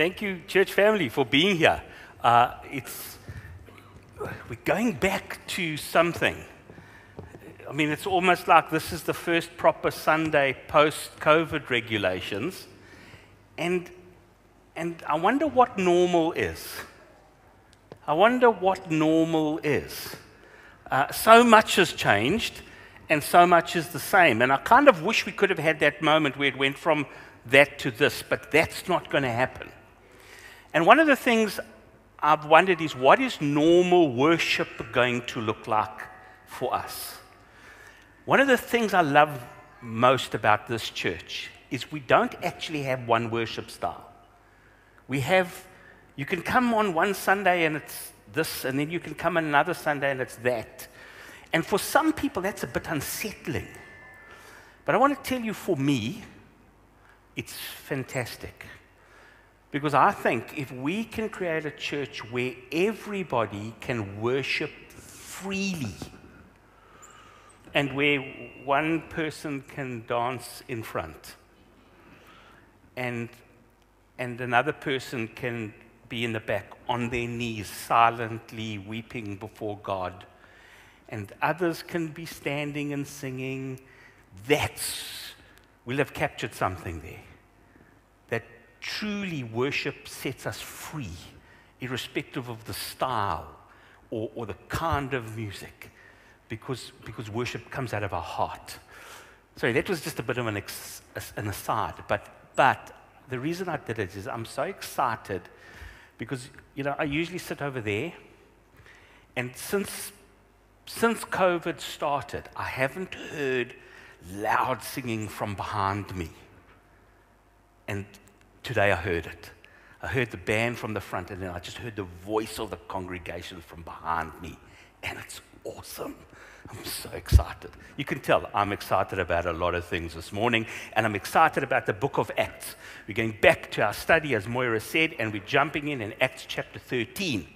Thank you, church family, for being here. Uh, it's, we're going back to something. I mean, it's almost like this is the first proper Sunday post COVID regulations. And, and I wonder what normal is. I wonder what normal is. Uh, so much has changed, and so much is the same. And I kind of wish we could have had that moment where it went from that to this, but that's not going to happen. And one of the things I've wondered is what is normal worship going to look like for us? One of the things I love most about this church is we don't actually have one worship style. We have, you can come on one Sunday and it's this, and then you can come on another Sunday and it's that. And for some people, that's a bit unsettling. But I want to tell you, for me, it's fantastic. Because I think if we can create a church where everybody can worship freely, and where one person can dance in front, and, and another person can be in the back on their knees, silently weeping before God, and others can be standing and singing, that's, we'll have captured something there truly worship sets us free, irrespective of the style or, or the kind of music, because, because worship comes out of our heart. Sorry, that was just a bit of an, ex, an aside, but, but the reason I did it is I'm so excited because, you know, I usually sit over there, and since, since COVID started, I haven't heard loud singing from behind me. And Today I heard it. I heard the band from the front, and then I just heard the voice of the congregation from behind me. And it's awesome. I'm so excited. You can tell I'm excited about a lot of things this morning, and I'm excited about the book of Acts. We're going back to our study, as Moira said, and we're jumping in in Acts chapter 13.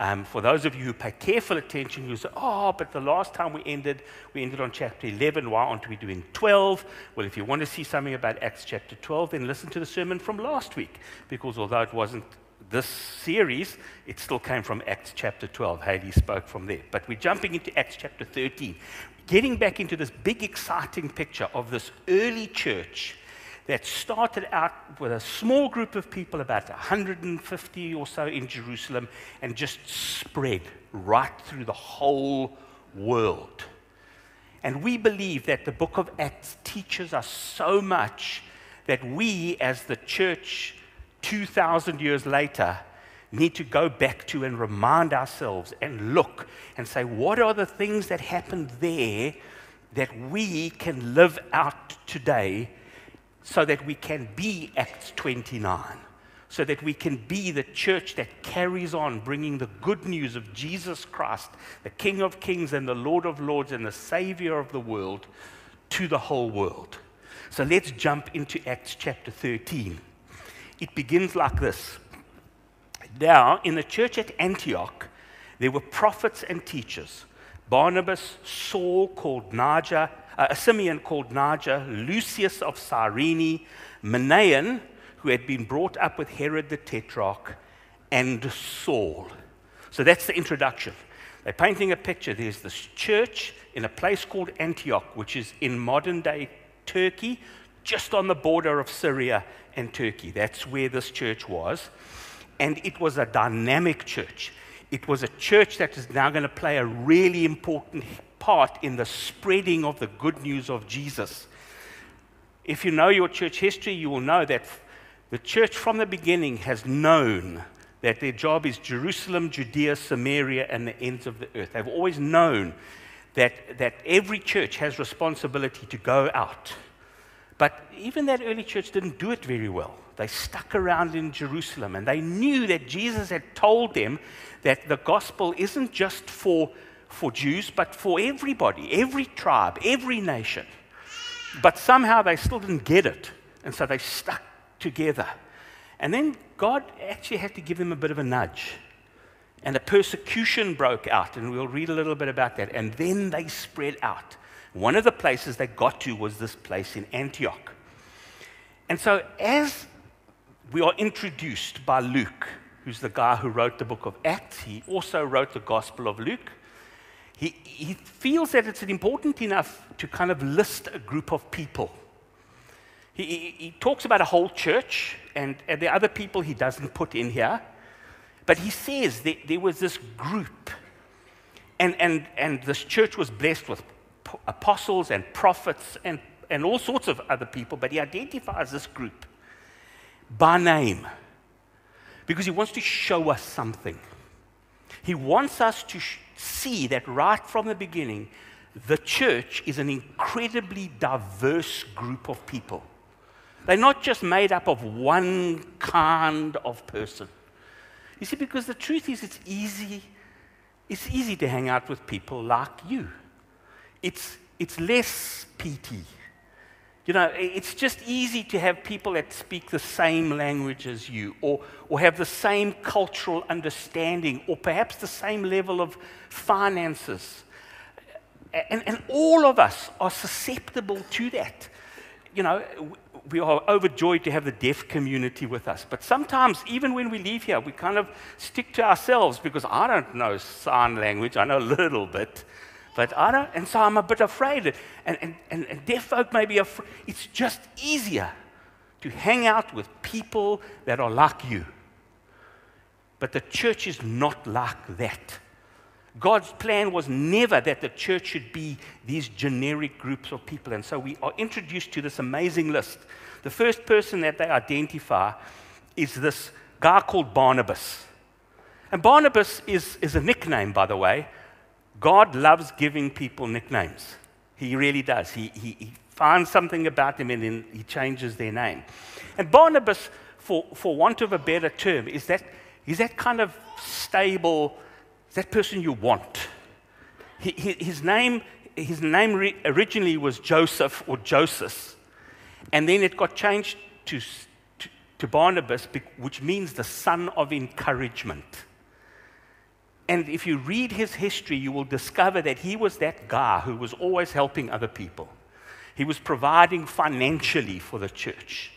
Um, for those of you who pay careful attention, you say, oh, but the last time we ended, we ended on chapter 11. Why aren't we doing 12? Well, if you want to see something about Acts chapter 12, then listen to the sermon from last week, because although it wasn't this series, it still came from Acts chapter 12. Haley spoke from there. But we're jumping into Acts chapter 13, getting back into this big, exciting picture of this early church that started out with a small group of people, about 150 or so in Jerusalem, and just spread right through the whole world. And we believe that the book of Acts teaches us so much that we, as the church 2,000 years later, need to go back to and remind ourselves and look and say, what are the things that happened there that we can live out today so that we can be Acts 29, so that we can be the church that carries on bringing the good news of Jesus Christ, the King of Kings and the Lord of Lords and the Savior of the world, to the whole world. So let's jump into Acts chapter 13. It begins like this. Now, in the church at Antioch, there were prophets and teachers Barnabas, Saul, called Niger, a Simeon called Niger, Lucius of Cyrene, Manaen, who had been brought up with Herod the Tetrarch, and Saul. So that's the introduction. They're painting a picture. There's this church in a place called Antioch, which is in modern day Turkey, just on the border of Syria and Turkey. That's where this church was. And it was a dynamic church. It was a church that is now going to play a really important part in the spreading of the good news of Jesus. If you know your church history, you will know that the church from the beginning has known that their job is Jerusalem, Judea, Samaria, and the ends of the earth. They've always known that, that every church has responsibility to go out. But even that early church didn't do it very well. They stuck around in Jerusalem and they knew that Jesus had told them that the gospel isn't just for for Jews, but for everybody, every tribe, every nation. But somehow they still didn't get it. And so they stuck together. And then God actually had to give them a bit of a nudge. And a persecution broke out, and we'll read a little bit about that. And then they spread out. One of the places they got to was this place in Antioch. And so, as we are introduced by Luke, who's the guy who wrote the book of Acts. He also wrote the Gospel of Luke. He, he feels that it's important enough to kind of list a group of people. He, he, he talks about a whole church, and, and the other people he doesn't put in here. But he says that there was this group, and, and, and this church was blessed with apostles and prophets and, and all sorts of other people, but he identifies this group by name because he wants to show us something. He wants us to see that right from the beginning, the church is an incredibly diverse group of people. They're not just made up of one kind of person. You see, because the truth is, it's easy, it's easy to hang out with people like you. It's, it's less PT. You know, it's just easy to have people that speak the same language as you, or, or have the same cultural understanding, or perhaps the same level of finances. And, and all of us are susceptible to that. You know, we are overjoyed to have the deaf community with us. But sometimes, even when we leave here, we kind of stick to ourselves because I don't know sign language. I know a little bit, but I don't. And so I'm a bit afraid. And, and, and, and deaf folk may be afraid. It's just easier to hang out with people that are like you. But the church is not like that. God's plan was never that the church should be these generic groups of people. And so we are introduced to this amazing list. The first person that they identify is this guy called Barnabas. And Barnabas is, is a nickname, by the way. God loves giving people nicknames. He really does. He, he, he finds something about them and then he changes their name. And Barnabas, for, for want of a better term, is that, is that kind of stable that person you want. His name, his name originally was Joseph or Joseph, and then it got changed to, to, to Barnabas, which means the son of encouragement. And if you read his history, you will discover that he was that guy who was always helping other people. He was providing financially for the church,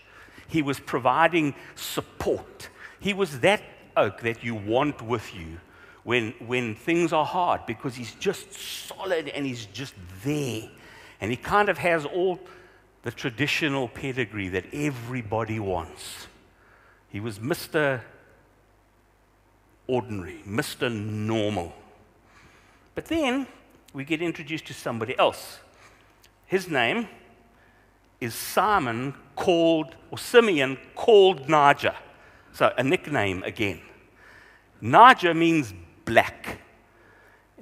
he was providing support. He was that oke that you want with you when, when things are hard because he's just solid and he's just there. And he kind of has all the traditional pedigree that everybody wants. He was Mr. Ordinary, Mr. Normal. But then we get introduced to somebody else. His name is Simon called, or Simeon called Niger. So a nickname again. Niger means black.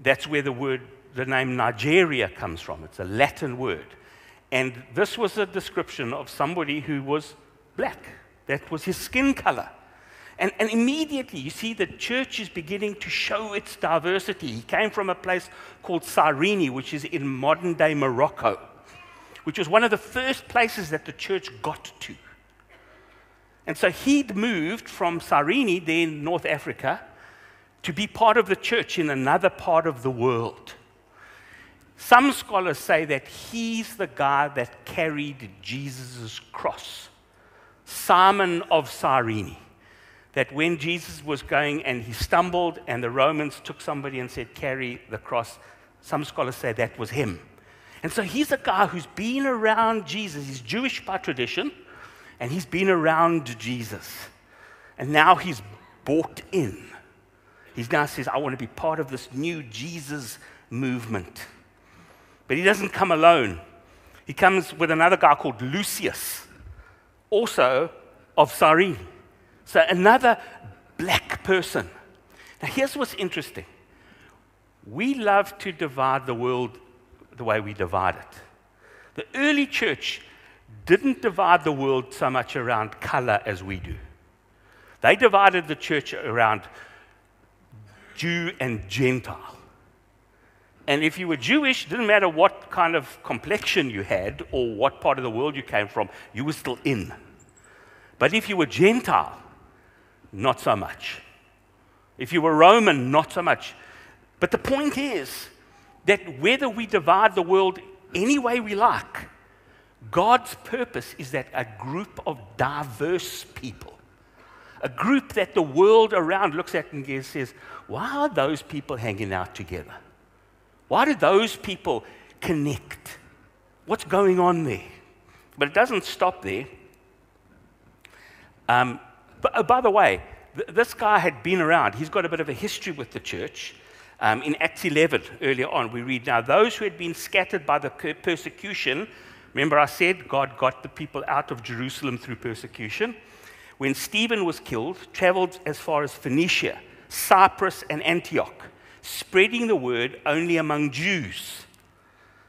That's where the word, the name Nigeria comes from. It's a Latin word. And this was a description of somebody who was black. That was his skin color. And, and, immediately, you see, the church is beginning to show its diversity. He came from a place called Cyrene, which is in modern day Morocco, which was one of the first places that the church got to. And so he'd moved from Cyrene, there in North Africa, to be part of the church in another part of the world. Some scholars say that he's the guy that carried Jesus' cross, Simon of Cyrene. That when Jesus was going and he stumbled, and the Romans took somebody and said, Carry the cross, some scholars say that was him. And so he's a guy who's been around Jesus. He's Jewish by tradition, and he's been around Jesus. And now he's bought in. He now says, I want to be part of this new Jesus movement. But he doesn't come alone. He comes with another guy called Lucius, also of Cyrene. So another black person. Now, here's what's interesting we love to divide the world the way we divide it. The early church didn't divide the world so much around color as we do. They divided the church around Jew and Gentile. And if you were Jewish, it didn't matter what kind of complexion you had or what part of the world you came from, you were still in. But if you were Gentile, not so much. If you were Roman, not so much. But the point is that whether we divide the world any way we like, God's purpose is that a group of diverse people A group that the world around looks at and says, why are those people hanging out together? Why do those people connect? What's going on there? But it doesn't stop there. Um, but, uh, by the way, th- this guy had been around. He's got a bit of a history with the church. Um, in Acts 11, earlier on, we read now, those who had been scattered by the persecution, remember I said God got the people out of Jerusalem through persecution. When Stephen was killed, traveled as far as Phoenicia, Cyprus, and Antioch, spreading the word only among Jews.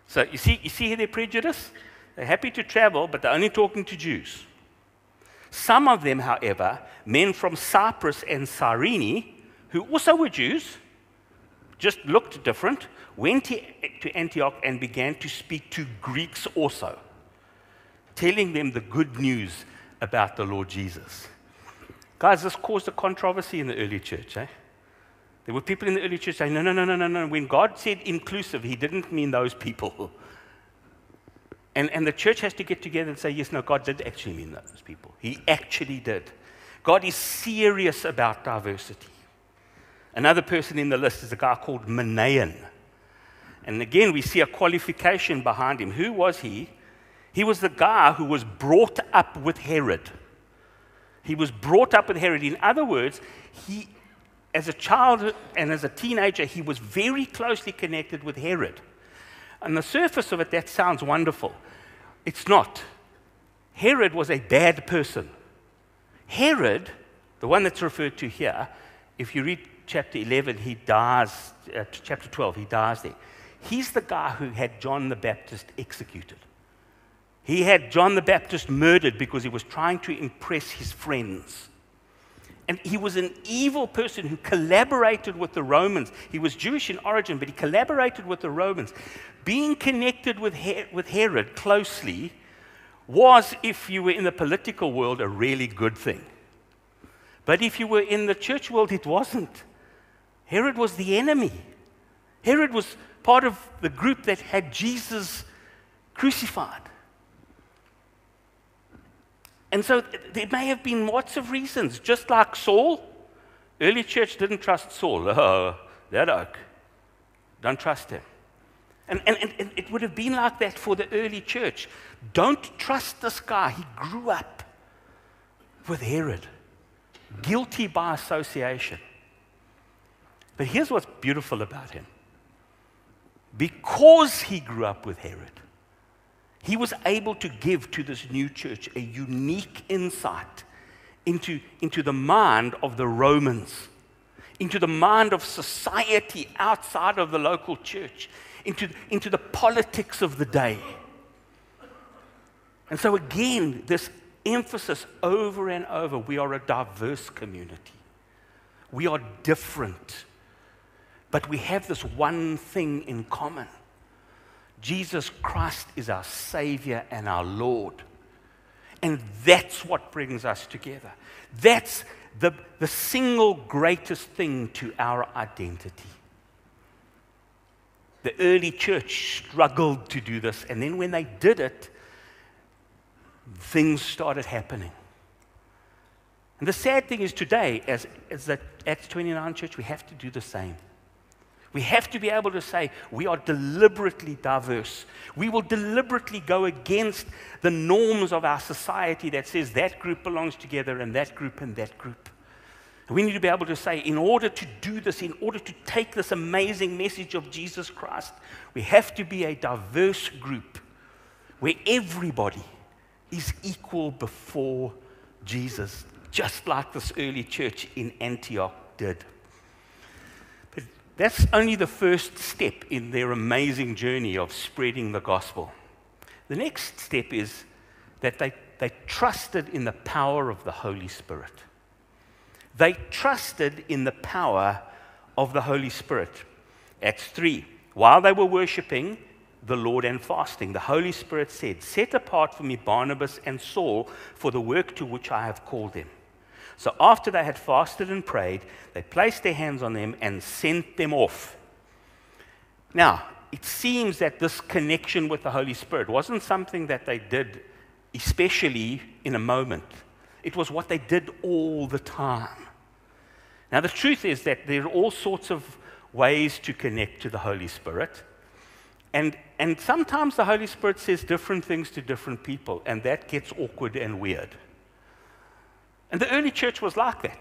So you see, you see here their prejudice? They're happy to travel, but they're only talking to Jews. Some of them, however, men from Cyprus and Cyrene, who also were Jews, just looked different, went to Antioch and began to speak to Greeks also, telling them the good news about the Lord Jesus. Guys, this caused a controversy in the early church. Eh? There were people in the early church saying, no, no, no, no, no, no. When God said inclusive, he didn't mean those people. And, and the church has to get together and say, yes, no, God did actually mean those people. He actually did. God is serious about diversity. Another person in the list is a guy called Manaen. And again, we see a qualification behind him. Who was he? He was the guy who was brought up with Herod. He was brought up with Herod. In other words, he, as a child and as a teenager, he was very closely connected with Herod. On the surface of it, that sounds wonderful. It's not. Herod was a bad person. Herod, the one that's referred to here, if you read chapter 11, he dies, uh, chapter 12, he dies there. He's the guy who had John the Baptist executed. He had John the Baptist murdered because he was trying to impress his friends. And he was an evil person who collaborated with the Romans. He was Jewish in origin, but he collaborated with the Romans. Being connected with, Her- with Herod closely was, if you were in the political world, a really good thing. But if you were in the church world, it wasn't. Herod was the enemy. Herod was part of the group that had Jesus crucified. And so there may have been lots of reasons, just like Saul. Early church didn't trust Saul. Oh, that oke. Don't trust him. And, and, and it would have been like that for the early church. Don't trust this guy. He grew up with Herod, guilty by association. But here's what's beautiful about him because he grew up with Herod, he was able to give to this new church a unique insight into, into the mind of the Romans, into the mind of society outside of the local church, into, into the politics of the day. And so, again, this emphasis over and over we are a diverse community, we are different, but we have this one thing in common Jesus Christ is our Savior and our Lord. And that's what brings us together. That's the, the single greatest thing to our identity. The early church struggled to do this, and then when they did it, things started happening. And the sad thing is today, as, as the Acts 29 church, we have to do the same. We have to be able to say we are deliberately diverse. We will deliberately go against the norms of our society that says that group belongs together and that group and that group. We need to be able to say, in order to do this, in order to take this amazing message of Jesus Christ, we have to be a diverse group where everybody is equal before Jesus, just like this early church in Antioch did. That's only the first step in their amazing journey of spreading the gospel. The next step is that they, they trusted in the power of the Holy Spirit. They trusted in the power of the Holy Spirit. Acts 3. While they were worshiping the Lord and fasting, the Holy Spirit said, Set apart for me Barnabas and Saul for the work to which I have called them. So after they had fasted and prayed, they placed their hands on them and sent them off. Now, it seems that this connection with the Holy Spirit wasn't something that they did especially in a moment. it was what they did all the time. Now, the truth is that there are all sorts of ways to connect to the Holy Spirit. And, and sometimes the Holy Spirit says different things to different people, and that gets awkward and weird. And the early church was like that.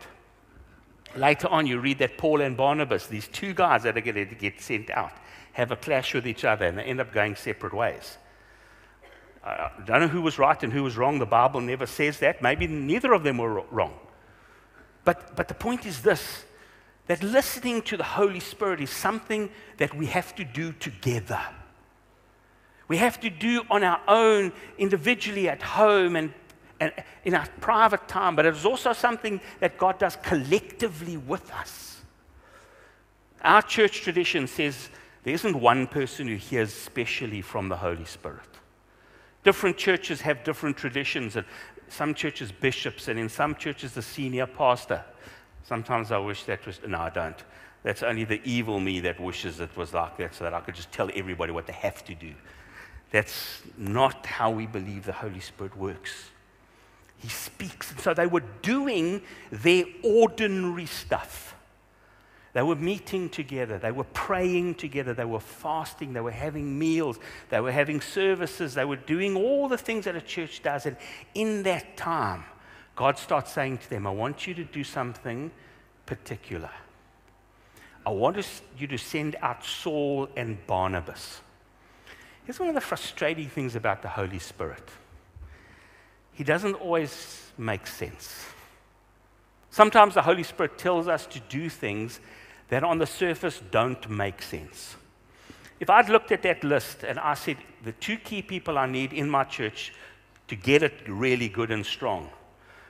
Later on, you read that Paul and Barnabas, these two guys that are going to get sent out, have a clash with each other and they end up going separate ways. I don't know who was right and who was wrong. The Bible never says that. Maybe neither of them were wrong. But, but the point is this that listening to the Holy Spirit is something that we have to do together. We have to do on our own, individually at home and, and in our private time, but it is also something that God does collectively with us. Our church tradition says there isn't one person who hears specially from the Holy Spirit. Different churches have different traditions, and some churches, bishops, and in some churches, the senior pastor. Sometimes I wish that was, no, I don't. That's only the evil me that wishes it was like that so that I could just tell everybody what they have to do. That's not how we believe the Holy Spirit works. He speaks. And so they were doing their ordinary stuff. They were meeting together. They were praying together. They were fasting. They were having meals. They were having services. They were doing all the things that a church does. And in that time, God starts saying to them, I want you to do something particular. I want you to send out Saul and Barnabas. Here's one of the frustrating things about the Holy Spirit He doesn't always make sense. Sometimes the Holy Spirit tells us to do things that on the surface don't make sense. If I'd looked at that list and I said, the two key people I need in my church to get it really good and strong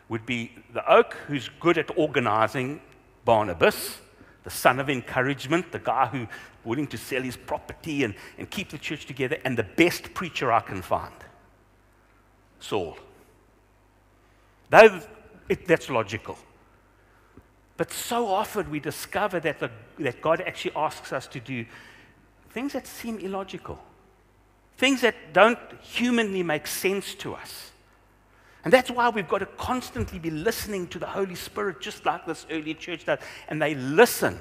would be the oke, who's good at organizing Barnabas, the son of encouragement, the guy who's willing to sell his property and, and keep the church together, and the best preacher I can find, Saul. It, that's logical. But so often we discover that, the, that God actually asks us to do things that seem illogical, things that don't humanly make sense to us. And that's why we've got to constantly be listening to the Holy Spirit, just like this early church does. And they listen.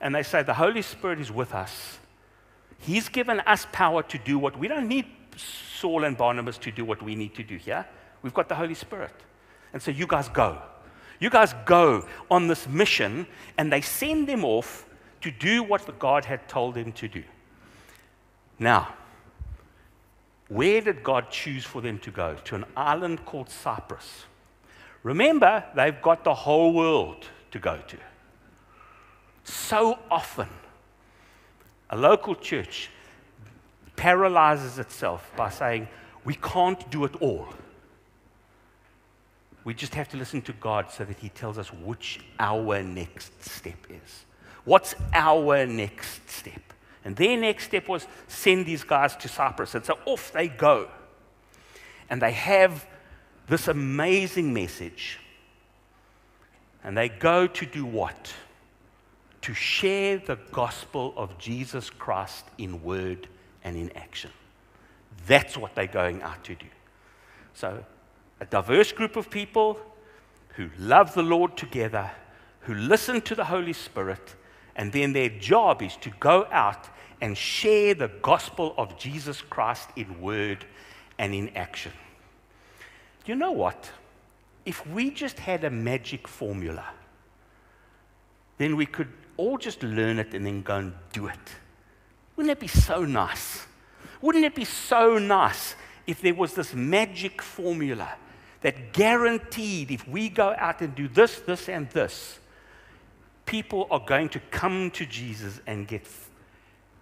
And they say, The Holy Spirit is with us. He's given us power to do what we don't need Saul and Barnabas to do what we need to do here. We've got the Holy Spirit. And so you guys go. You guys go on this mission, and they send them off to do what the God had told them to do. Now, where did God choose for them to go? To an island called Cyprus. Remember, they've got the whole world to go to. So often, a local church paralyzes itself by saying, We can't do it all. We just have to listen to God so that He tells us which our next step is. What's our next step? And their next step was send these guys to Cyprus. And so off they go. And they have this amazing message. And they go to do what? To share the gospel of Jesus Christ in word and in action. That's what they're going out to do. So a diverse group of people who love the Lord together, who listen to the Holy Spirit, and then their job is to go out and share the gospel of Jesus Christ in word and in action. Do You know what? If we just had a magic formula, then we could all just learn it and then go and do it. Wouldn't it be so nice? Wouldn't it be so nice if there was this magic formula that guaranteed if we go out and do this, this, and this, people are going to come to Jesus and get.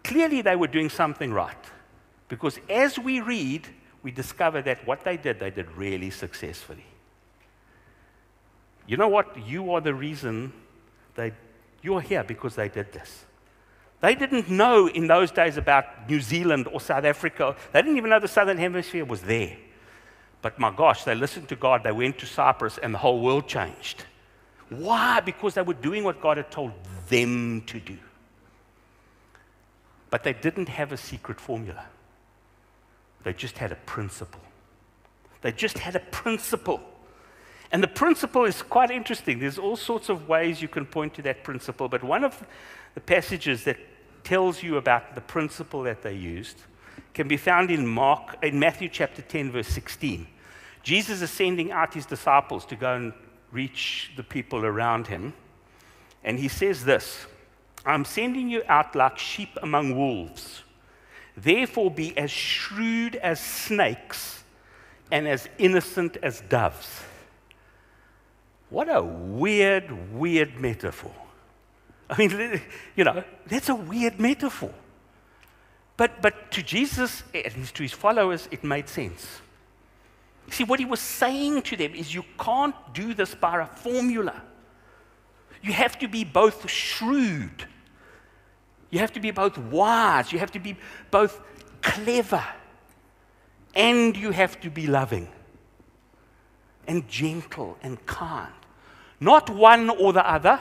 Clearly, they were doing something right. Because as we read, we discover that what they did, they did really successfully. You know what? You are the reason they, you're here because they did this. They didn't know in those days about New Zealand or South Africa. They didn't even know the Southern Hemisphere was there. But my gosh, they listened to God, they went to Cyprus, and the whole world changed. Why? Because they were doing what God had told them to do. But they didn't have a secret formula, they just had a principle. They just had a principle. And the principle is quite interesting. There's all sorts of ways you can point to that principle, but one of the passages that tells you about the principle that they used can be found in Mark in Matthew chapter 10 verse 16. Jesus is sending out his disciples to go and reach the people around him. And he says this, I'm sending you out like sheep among wolves. Therefore be as shrewd as snakes and as innocent as doves. What a weird, weird metaphor. I mean, you know, that's a weird metaphor. But, but to Jesus, at least to his followers, it made sense. See, what he was saying to them is you can't do this by a formula. You have to be both shrewd, you have to be both wise, you have to be both clever, and you have to be loving and gentle and kind. Not one or the other,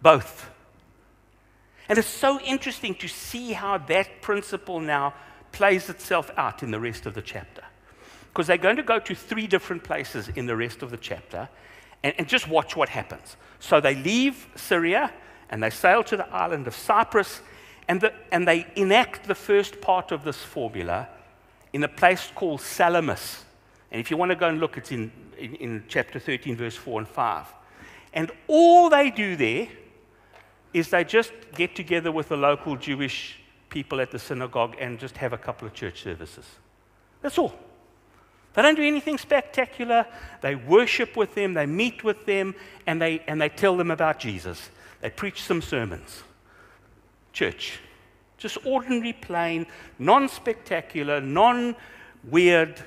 both. And it's so interesting to see how that principle now plays itself out in the rest of the chapter. Because they're going to go to three different places in the rest of the chapter and, and just watch what happens. So they leave Syria and they sail to the island of Cyprus and, the, and they enact the first part of this formula in a place called Salamis. And if you want to go and look, it's in, in, in chapter 13, verse 4 and 5. And all they do there is they just get together with the local Jewish people at the synagogue and just have a couple of church services. That's all. They don't do anything spectacular. They worship with them, they meet with them, and they, and they tell them about Jesus. They preach some sermons. Church. Just ordinary, plain, non spectacular, non weird,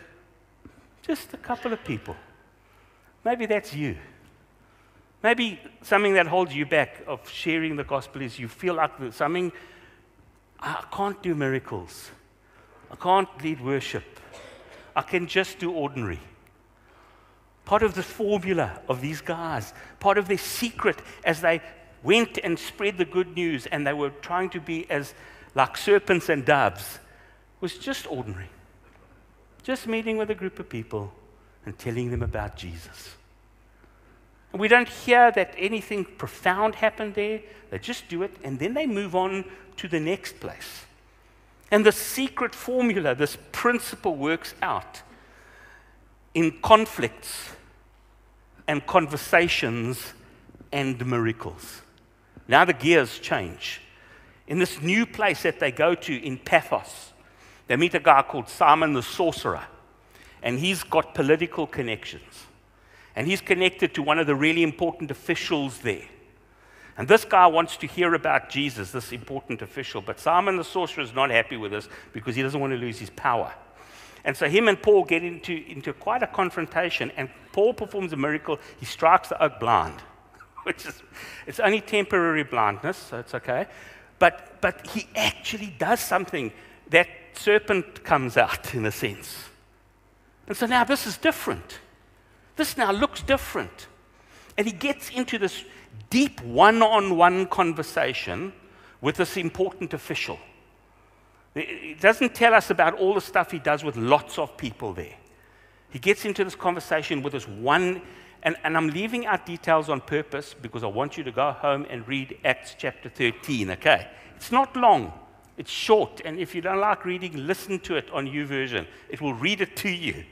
just a couple of people. Maybe that's you. Maybe something that holds you back of sharing the gospel is you feel like something, I can't do miracles. I can't lead worship. I can just do ordinary. Part of the formula of these guys, part of their secret as they went and spread the good news and they were trying to be as like serpents and doves, was just ordinary. Just meeting with a group of people and telling them about Jesus. And we don't hear that anything profound happened there. They just do it, and then they move on to the next place. And the secret formula, this principle works out in conflicts and conversations and miracles. Now the gears change. In this new place that they go to in Paphos, they meet a guy called Simon the sorcerer, and he's got political connections. And he's connected to one of the really important officials there. And this guy wants to hear about Jesus, this important official. But Simon the sorcerer is not happy with this because he doesn't want to lose his power. And so him and Paul get into, into quite a confrontation, and Paul performs a miracle. He strikes the oke blind, which is it's only temporary blindness, so it's okay. But, but he actually does something. That serpent comes out, in a sense. And so now this is different. This now looks different. And he gets into this deep one on one conversation with this important official. It doesn't tell us about all the stuff he does with lots of people there. He gets into this conversation with this one, and, and I'm leaving out details on purpose because I want you to go home and read Acts chapter 13, okay? It's not long, it's short, and if you don't like reading, listen to it on YouVersion. It will read it to you.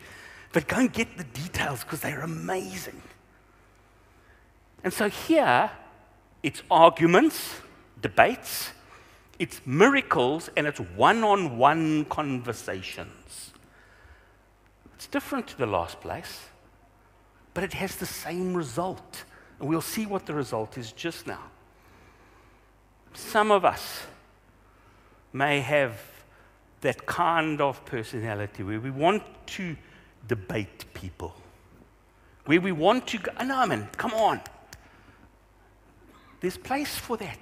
But go and get the details because they're amazing. And so here, it's arguments, debates, it's miracles, and it's one on one conversations. It's different to the last place, but it has the same result. And we'll see what the result is just now. Some of us may have that kind of personality where we want to debate people. Where we want to go, ah, no, man, come on. There's place for that.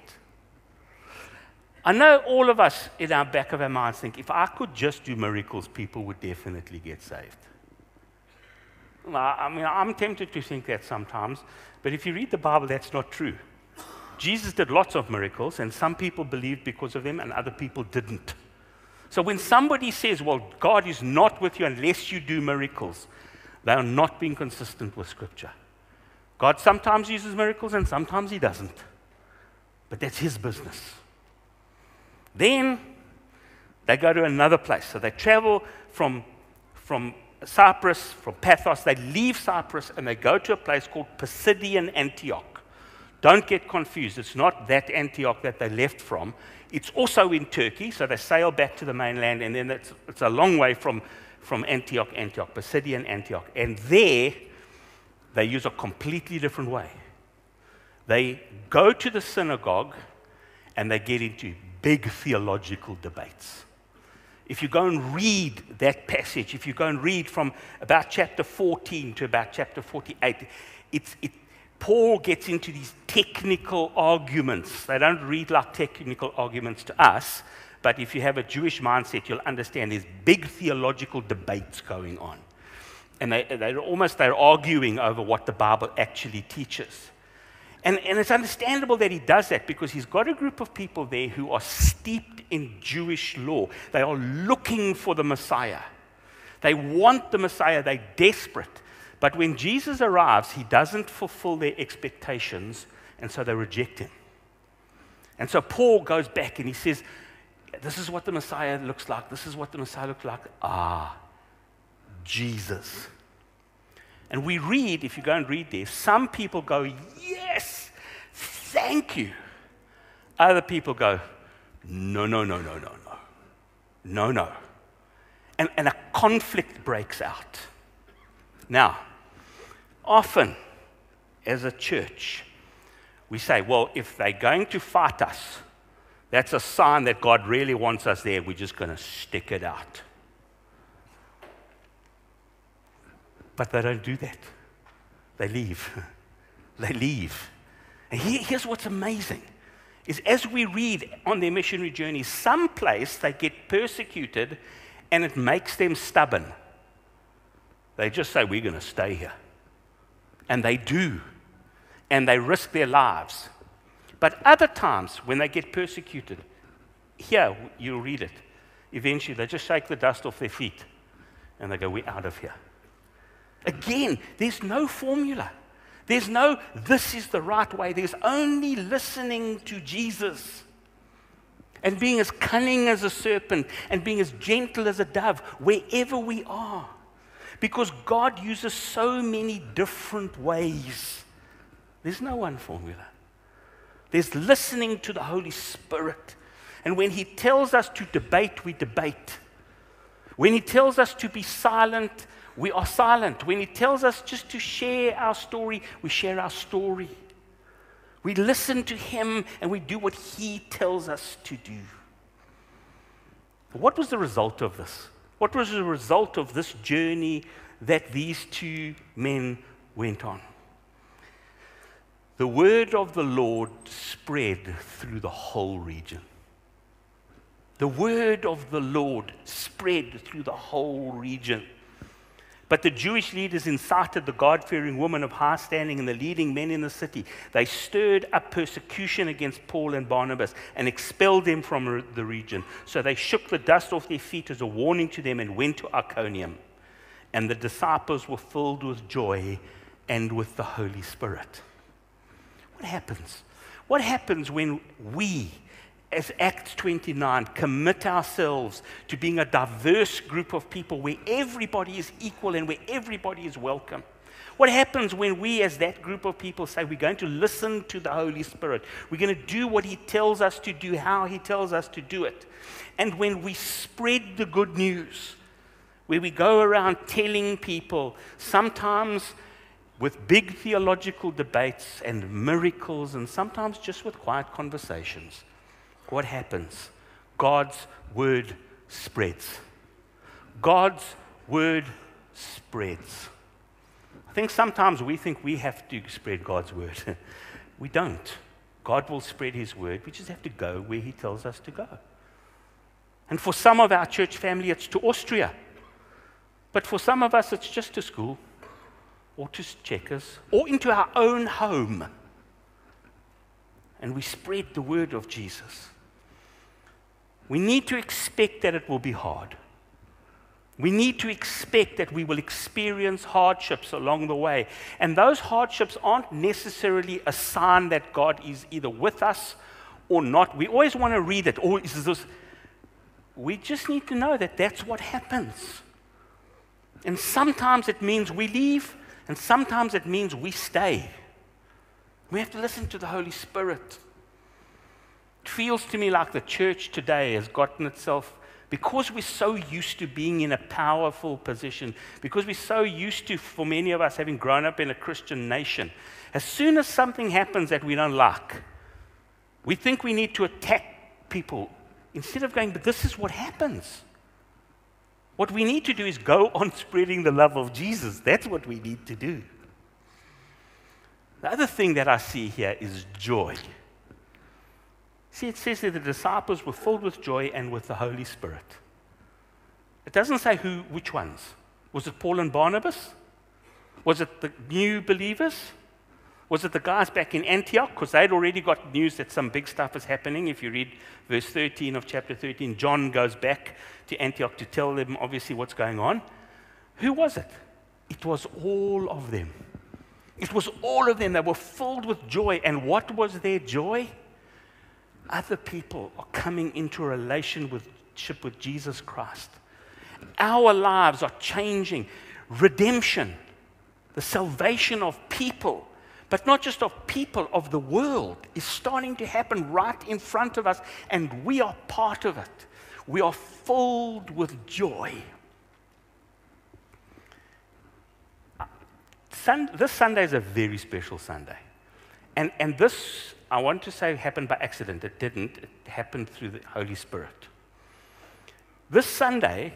I know all of us in our back of our minds think if I could just do miracles, people would definitely get saved. I mean, I'm tempted to think that sometimes, but if you read the Bible, that's not true. Jesus did lots of miracles, and some people believed because of them, and other people didn't. So when somebody says, well, God is not with you unless you do miracles, They are not being consistent with Scripture. God sometimes uses miracles and sometimes He doesn't. But that's His business. Then they go to another place. So they travel from, from Cyprus, from Paphos, they leave Cyprus and they go to a place called Pisidian Antioch. Don't get confused. It's not that Antioch that they left from. It's also in Turkey, so they sail back to the mainland, and then it's, it's a long way from, from Antioch, Antioch, Pisidian Antioch. And there, they use a completely different way. They go to the synagogue and they get into big theological debates. If you go and read that passage, if you go and read from about chapter 14 to about chapter 48, it's, it, Paul gets into these technical arguments. They don't read like technical arguments to us, but if you have a Jewish mindset, you'll understand there's big theological debates going on. And they, they're almost they're arguing over what the Bible actually teaches. And, and it's understandable that he does that because he's got a group of people there who are steeped in Jewish law. They are looking for the Messiah. They want the Messiah. They're desperate. But when Jesus arrives, he doesn't fulfill their expectations, and so they reject him. And so Paul goes back and he says, This is what the Messiah looks like. This is what the Messiah looks like. Ah, Jesus. And we read, if you go and read there, some people go, Yes, thank you. Other people go, No, no, no, no, no, no. No, no. And, and a conflict breaks out. Now, Often, as a church, we say, well, if they're going to fight us, that's a sign that God really wants us there. We're just going to stick it out. But they don't do that. They leave. they leave. And here's what's amazing is as we read on their missionary journey, some place they get persecuted and it makes them stubborn. They just say, We're going to stay here. And they do. And they risk their lives. But other times, when they get persecuted, here, you'll read it. Eventually, they just shake the dust off their feet and they go, We're out of here. Again, there's no formula. There's no, this is the right way. There's only listening to Jesus and being as cunning as a serpent and being as gentle as a dove wherever we are because God uses so many different ways. There's no one formula. There's listening to the Holy Spirit. And when He tells us to debate, we debate. When He tells us to be silent, we are silent. When He tells us just to share our story, we share our story. We listen to Him and we do what He tells us to do. What was the result of this? What was the result of this journey that these two men went on? The word of the Lord spread through the whole region. The word of the Lord spread through the whole region. But the Jewish leaders incited the God fearing women of high standing and the leading men in the city. They stirred up persecution against Paul and Barnabas and expelled them from the region. So they shook the dust off their feet as a warning to them and went to Iconium. And the disciples were filled with joy and with the Holy Spirit. What happens? What happens when we as Acts 29, commit ourselves to being a diverse group of people where everybody is equal and where everybody is welcome. What happens when we, as that group of people, say we're going to listen to the Holy Spirit? We're going to do what He tells us to do, how He tells us to do it. And when we spread the good news, where we go around telling people, sometimes with big theological debates and miracles, and sometimes just with quiet conversations what happens? God's word spreads. God's word spreads. I think sometimes we think we have to spread God's word. we don't. God will spread his word. We just have to go where he tells us to go. And for some of our church family, it's to Austria. But for some of us, it's just to school or to Checkers or into our own home. And we spread the word of Jesus we need to expect that it will be hard. We need to expect that we will experience hardships along the way. And those hardships aren't necessarily a sign that God is either with us or not. We always want to read it. Or is this? We just need to know that that's what happens. And sometimes it means we leave, and sometimes it means we stay. We have to listen to the Holy Spirit. It feels to me like the church today has gotten itself because we're so used to being in a powerful position, because we're so used to, for many of us, having grown up in a Christian nation, as soon as something happens that we don't like, we think we need to attack people instead of going, but this is what happens. What we need to do is go on spreading the love of Jesus. That's what we need to do. The other thing that I see here is joy. See, it says that the disciples were filled with joy and with the Holy Spirit. It doesn't say who, which ones. Was it Paul and Barnabas? Was it the new believers? Was it the guys back in Antioch? Because they'd already got news that some big stuff is happening. If you read verse 13 of chapter 13, John goes back to Antioch to tell them, obviously, what's going on. Who was it? It was all of them. It was all of them. They were filled with joy. And what was their joy? Other people are coming into a relationship with Jesus Christ. Our lives are changing. Redemption, the salvation of people, but not just of people, of the world, is starting to happen right in front of us, and we are part of it. We are filled with joy. Sun, this Sunday is a very special Sunday. And, and this I want to say happened by accident. It didn't. It happened through the Holy Spirit. This Sunday,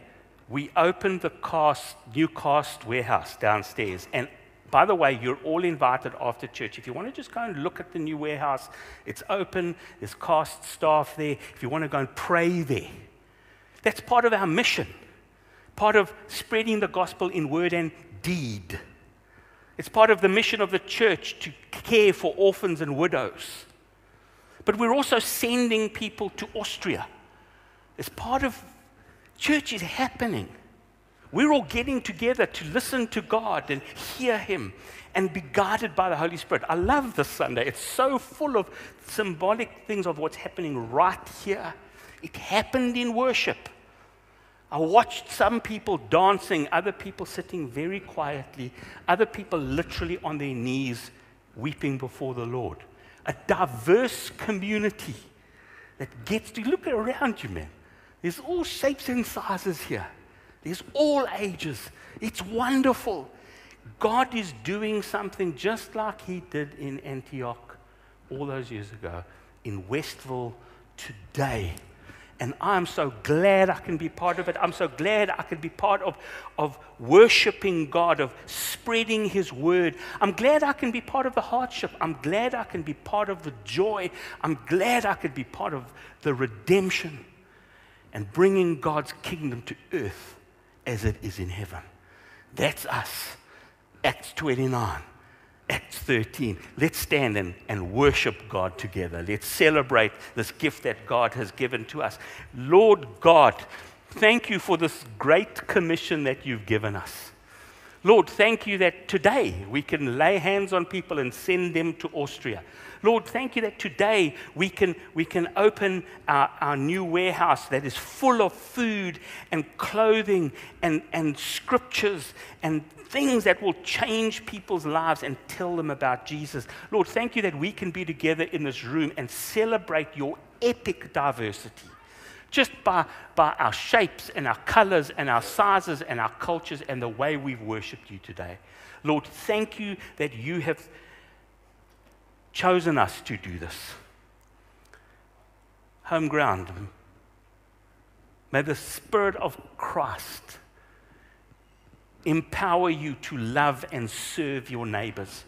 we opened the cast, new cast warehouse downstairs. And by the way, you're all invited after church. If you want to just go and look at the new warehouse, it's open. There's cast staff there. If you want to go and pray there, that's part of our mission, part of spreading the gospel in word and deed. It's part of the mission of the church to care for orphans and widows. But we're also sending people to Austria. As part of church is happening. We're all getting together to listen to God and hear Him and be guided by the Holy Spirit. I love this Sunday. It's so full of symbolic things of what's happening right here. It happened in worship. I watched some people dancing, other people sitting very quietly, other people literally on their knees weeping before the Lord. A diverse community that gets to look around you, man. There's all shapes and sizes here, there's all ages. It's wonderful. God is doing something just like He did in Antioch all those years ago, in Westville today. And I'm so glad I can be part of it. I'm so glad I can be part of, of worshiping God, of spreading His word. I'm glad I can be part of the hardship. I'm glad I can be part of the joy. I'm glad I could be part of the redemption and bringing God's kingdom to earth as it is in heaven. That's us. Acts 29. Acts 13. Let's stand and, and worship God together. Let's celebrate this gift that God has given to us. Lord God, thank you for this great commission that you've given us. Lord, thank you that today we can lay hands on people and send them to Austria. Lord, thank you that today we can, we can open our, our new warehouse that is full of food and clothing and, and scriptures and things that will change people's lives and tell them about Jesus. Lord, thank you that we can be together in this room and celebrate your epic diversity. Just by, by our shapes and our colors and our sizes and our cultures and the way we've worshiped you today. Lord, thank you that you have chosen us to do this. Home ground. May the Spirit of Christ empower you to love and serve your neighbors.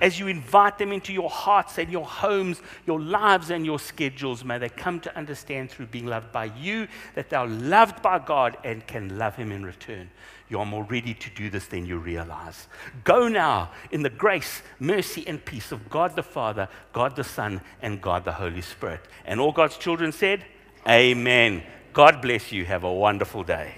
As you invite them into your hearts and your homes, your lives and your schedules, may they come to understand through being loved by you that they are loved by God and can love Him in return. You are more ready to do this than you realize. Go now in the grace, mercy, and peace of God the Father, God the Son, and God the Holy Spirit. And all God's children said, Amen. God bless you. Have a wonderful day.